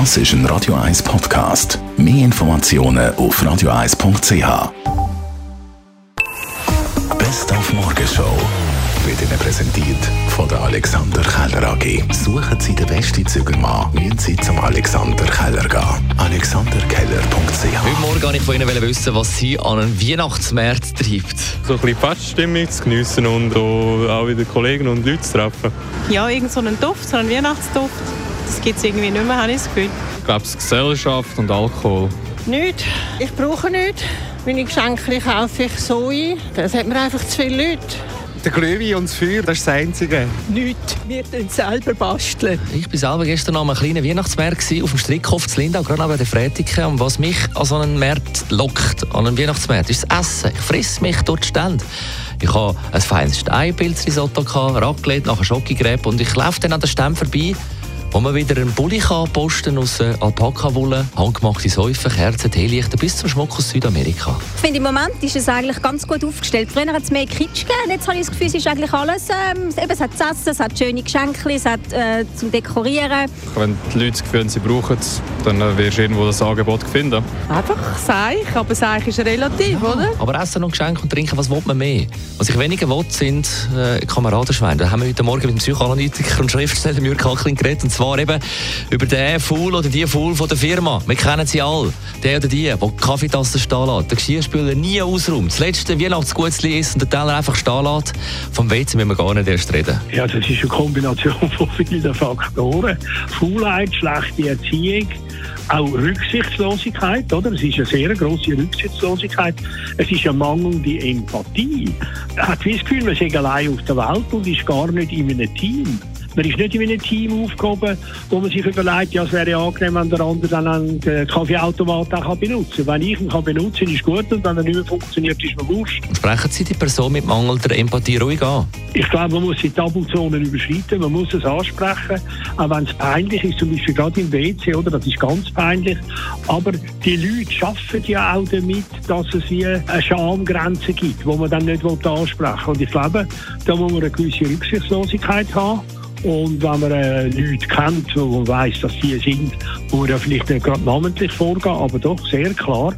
Das ist ein Radio 1 Podcast. Mehr Informationen auf radio1.ch. Best auf Morgenshow wird Ihnen präsentiert von der Alexander Keller AG. Suchen Sie den besten Zügelmann, müssen Sie zum Alexander Keller gehen. AlexanderKeller.ch Heute Morgen wollte ich von Ihnen wissen, was Sie an einem Weihnachtsmarkt treibt. So ein bisschen Feststimmung zu geniessen und auch wieder Kollegen und Leute zu treffen. Ja, irgend so einen Duft, so einen Weihnachtsduft. Das gibt es irgendwie nicht mehr, habe ich das Gefühl. Ich glaube, es Gesellschaft und Alkohol. Nicht. Ich brauche nichts. Meine Geschenke kaufe ich so ein. Das hat mir einfach zu viele Leute. Der Glühwein und das Feuer, das ist das Einzige. Nichts. Wir tun selber basteln. Ich war selber gestern an einem kleinen Weihnachtsmarkt auf dem Strickhof zu Lindau, gerade neben der Frätiken. Und was mich an so einen Markt lockt, an einen Weihnachtsmarkt, ist das Essen. Ich friss mich dort ständig. Ich habe ein feines Steinpilzrisotto, Raclette, nachher Schokogräb und ich laufe dann an den Ständen vorbei wo man wieder einen Bulli kann posten aus äh, Alpaka-Wolle, handgemachte Säufe, Kerzen, Teelichter bis zum Schmuck aus Südamerika. Ich finde, im Moment ist es eigentlich ganz gut aufgestellt. Früher hat es mehr Kitsch gegeben, jetzt habe ich das Gefühl, es ist eigentlich alles, ähm, eben, es hat zu essen, es hat schöne Geschenke, es hat äh, zum Dekorieren. Wenn die Leute das Gefühl haben, sie brauchen es, dann äh, wirst du irgendwo das Angebot finden. Einfach Seich, aber Seich ist relativ, ja, oder? Aber Essen und Geschenke und Trinken, was will man mehr? Was ich weniger will, sind äh, Kameradenschweine. Da haben wir heute Morgen mit dem Psychoanalytiker und Schriftsteller Jürg Hacklin geredet, und zwar eben über den Fool oder die Fool von der Firma. Wir kennen sie alle. Der oder die, der Kaffeetassen stehen lässt, der Geschirrspüler nie ausräumt, das letzte Weihnachtsgutzli ist und den Teller einfach stehen lässt. Vom WC müssen wir gar nicht erst reden. Ja, das ist eine Kombination von vielen Faktoren. Faulheit, schlechte Erziehung, auch Rücksichtslosigkeit, oder? Es ist eine sehr grosse Rücksichtslosigkeit. Es ist eine mangelnde Empathie. Man hat das Gefühl, man ist allein auf der Welt und ist gar nicht in einem Team. Man ist nicht in einem Team aufgehoben, wo man sich überlegt, ja, es wäre angenehm, wenn der andere dann einen Kaffeeautomat auch benutzen kann. Wenn ich ihn kann benutzen kann, ist gut und wenn er nicht mehr funktioniert, ist mir wurscht. Sprechen Sie die Person mit mangelnder Empathie ruhig an? Ich glaube, man muss die Tabuzonen überschreiten, man muss es ansprechen, auch wenn es peinlich ist, zum Beispiel gerade im WC, oder? Das ist ganz peinlich. Aber die Leute schaffen ja auch damit, dass es wie eine Schamgrenze gibt, wo man dann nicht ansprechen will. Und ich glaube, da muss man eine gewisse Rücksichtslosigkeit haben. Und wenn man äh, Leute kennt, wo man weiss, dass die sind, muss man vielleicht nicht gerade namentlich vorgehen, aber doch sehr klar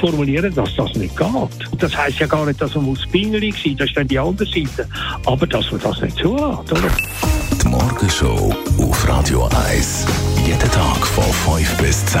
formulieren, dass das nicht geht. Das heisst ja gar nicht, dass man muss pingelig sein das ist dann die andere Seite. Aber dass man das nicht zulässt, oder? Die Morgenshow auf Radio 1. Jeden Tag von 5 bis 10.